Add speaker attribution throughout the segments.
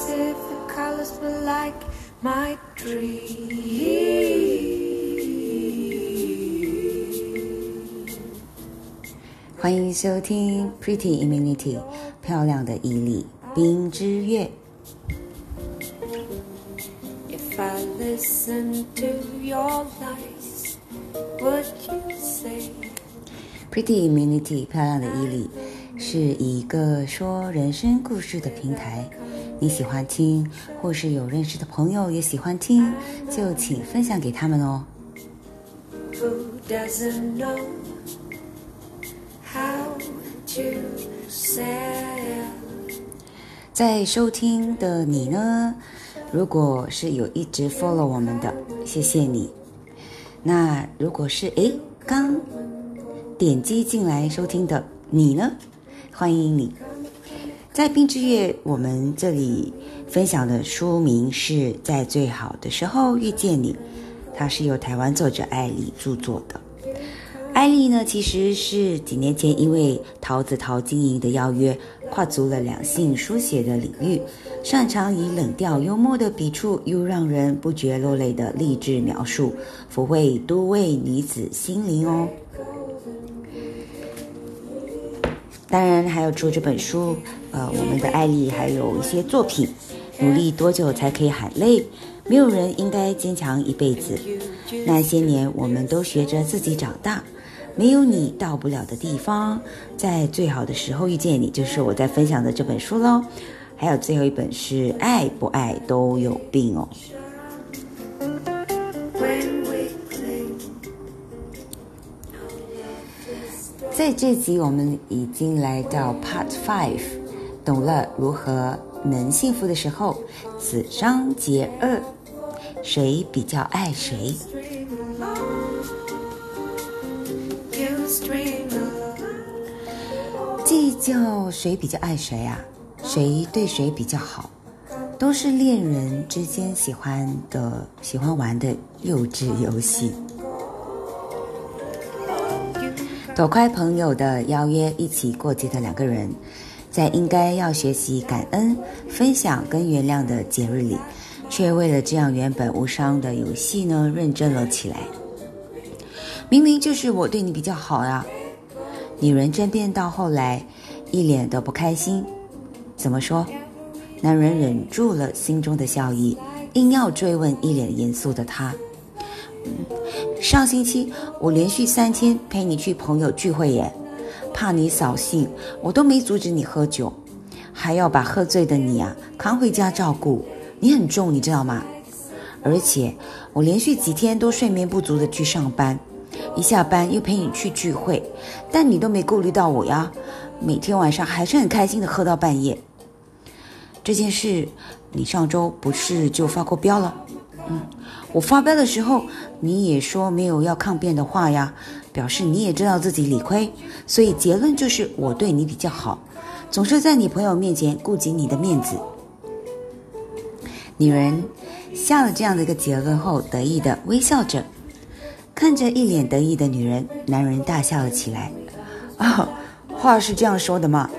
Speaker 1: Pacific colors were like my dream.
Speaker 2: 欢迎收听 Pretty Immunity 漂亮的毅力冰之月。
Speaker 1: If I listened to your lies, would you say?
Speaker 2: Pretty Immunity 漂亮的毅力是一个说人生故事的平台。 你喜欢听，或是有认识的朋友也喜欢听，就请分享给他们哦。
Speaker 1: Who doesn't know how to sail?
Speaker 2: 在收听的你呢，如果是有一直 follow 我们的，谢谢你。那如果是诶刚点击进来收听的你呢，欢迎你。在冰之月，我们这里分享的书名是《在最好的时候遇见你》，它是由台湾作者艾丽著作的。艾丽呢，其实是几年前因为桃子桃经营的邀约，跨足了两性书写的领域，擅长以冷调幽默的笔触，又让人不觉落泪的励志描述，抚慰多位女子心灵哦。当然，还有除这本书，呃，我们的艾丽还有一些作品，努力多久才可以喊累？没有人应该坚强一辈子。那些年，我们都学着自己长大，没有你到不了的地方，在最好的时候遇见你，就是我在分享的这本书喽。还有最后一本是《爱不爱都有病》哦。在这集，我们已经来到 Part Five，懂了如何能幸福的时候，此章节二，谁比较爱谁？计较谁比较爱谁啊，谁对谁比较好，都是恋人之间喜欢的、喜欢玩的幼稚游戏。躲开朋友的邀约，一起过节的两个人，在应该要学习感恩、分享跟原谅的节日里，却为了这样原本无伤的游戏呢，认真了起来。明明就是我对你比较好呀、女人争辩到后来，一脸的不开心。怎么说？男人忍住了心中的笑意，硬要追问一脸严肃的他。上星期我连续三天陪你去朋友聚会耶，怕你扫兴，我都没阻止你喝酒，还要把喝醉的你啊扛回家照顾，你很重，你知道吗？而且我连续几天都睡眠不足的去上班，一下班又陪你去聚会，但你都没顾虑到我呀，每天晚上还是很开心的喝到半夜。这件事，你上周不是就发过飙了？嗯，我发飙的时候，你也说没有要抗辩的话呀，表示你也知道自己理亏，所以结论就是我对你比较好，总是在你朋友面前顾及你的面子。女人下了这样的一个结论后，得意的微笑着，看着一脸得意的女人，男人大笑了起来。啊、话是这样说的吗？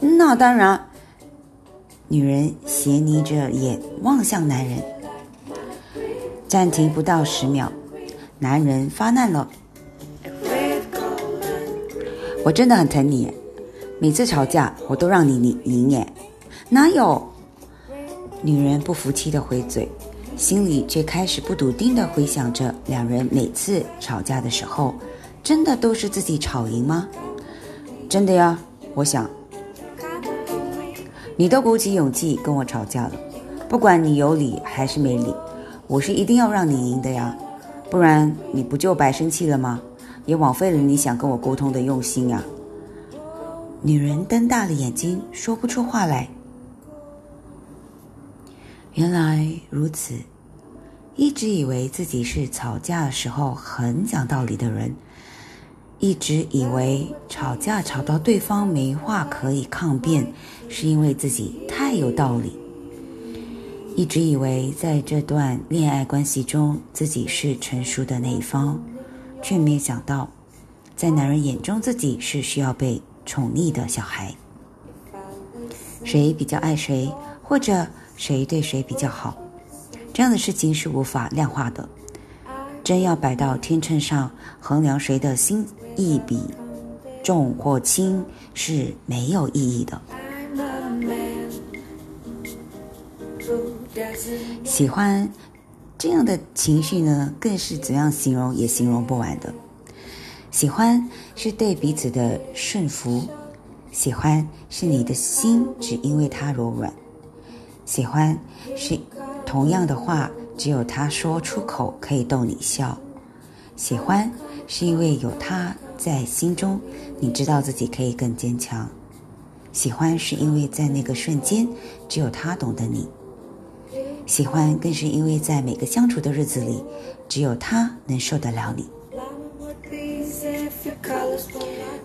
Speaker 2: 那当然。女人斜睨着眼望向男人，暂停不到十秒，男人发难了。我真的很疼你，每次吵架我都让你你赢耶，哪有？女人不服气的回嘴，心里却开始不笃定的回想着两人每次吵架的时候，真的都是自己吵赢吗？真的呀，我想。你都鼓起勇气跟我吵架了，不管你有理还是没理，我是一定要让你赢的呀，不然你不就白生气了吗？也枉费了你想跟我沟通的用心呀。女人瞪大了眼睛，说不出话来。原来如此，一直以为自己是吵架的时候很讲道理的人，一直以为吵架吵到对方没话可以抗辩，是因为自己太有道理。一直以为在这段恋爱关系中自己是成熟的那一方，却没想到，在男人眼中自己是需要被宠溺的小孩。谁比较爱谁，或者谁对谁比较好，这样的事情是无法量化的。真要摆到天秤上衡量谁的心意比重或轻是没有意义的。喜欢这样的情绪呢，更是怎样形容也形容不完的。喜欢是对彼此的顺服，喜欢是你的心只因为他柔软，喜欢是同样的话只有他说出口可以逗你笑，喜欢是因为有他在心中，你知道自己可以更坚强。喜欢是因为在那个瞬间，只有他懂得你。喜欢更是因为在每个相处的日子里，只有他能受得了你。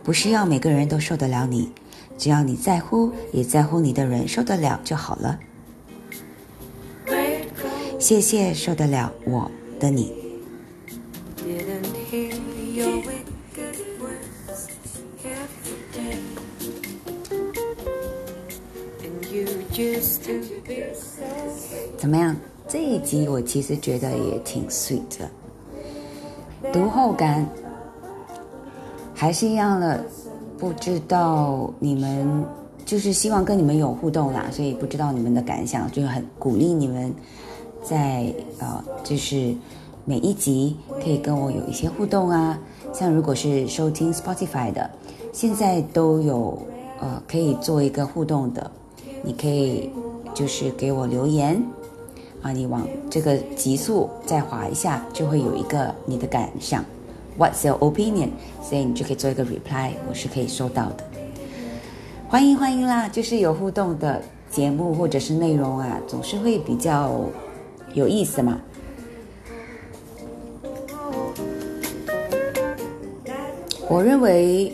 Speaker 2: 不是要每个人都受得了你，只要你在乎也在乎你的人受得了就好了。谢谢受得了我的你。怎么样？这一集我其实觉得也挺 sweet 的。读后感还是一样的，不知道你们就是希望跟你们有互动啦，所以不知道你们的感想，就很鼓励你们在呃，就是每一集可以跟我有一些互动啊。像如果是收听 Spotify 的，现在都有呃可以做一个互动的，你可以就是给我留言啊，你往这个极速再滑一下，就会有一个你的感想，What's your opinion？所以你就可以做一个 reply，我是可以收到的。欢迎欢迎啦！就是有互动的节目或者是内容啊，总是会比较有意思嘛。我认为，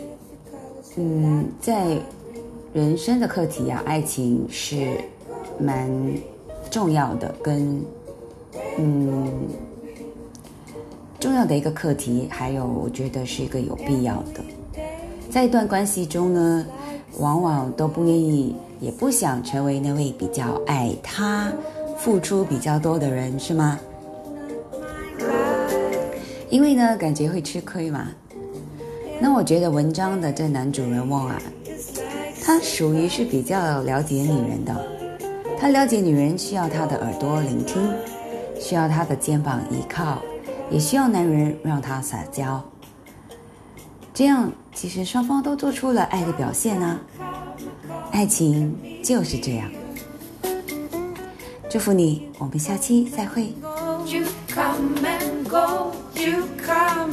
Speaker 2: 嗯，在人生的课题啊，爱情是蛮重要的，跟嗯重要的一个课题，还有我觉得是一个有必要的。在一段关系中呢，往往都不愿意，也不想成为那位比较爱他、付出比较多的人，是吗？因为呢，感觉会吃亏嘛。那我觉得文章的这男主人翁啊，他属于是比较了解女人的，他了解女人需要他的耳朵聆听，需要他的肩膀依靠，也需要男人让他撒娇。这样，其实双方都做出了爱的表现呢、爱情就是这样。祝福你，我们下期再会。
Speaker 1: You come and go, you come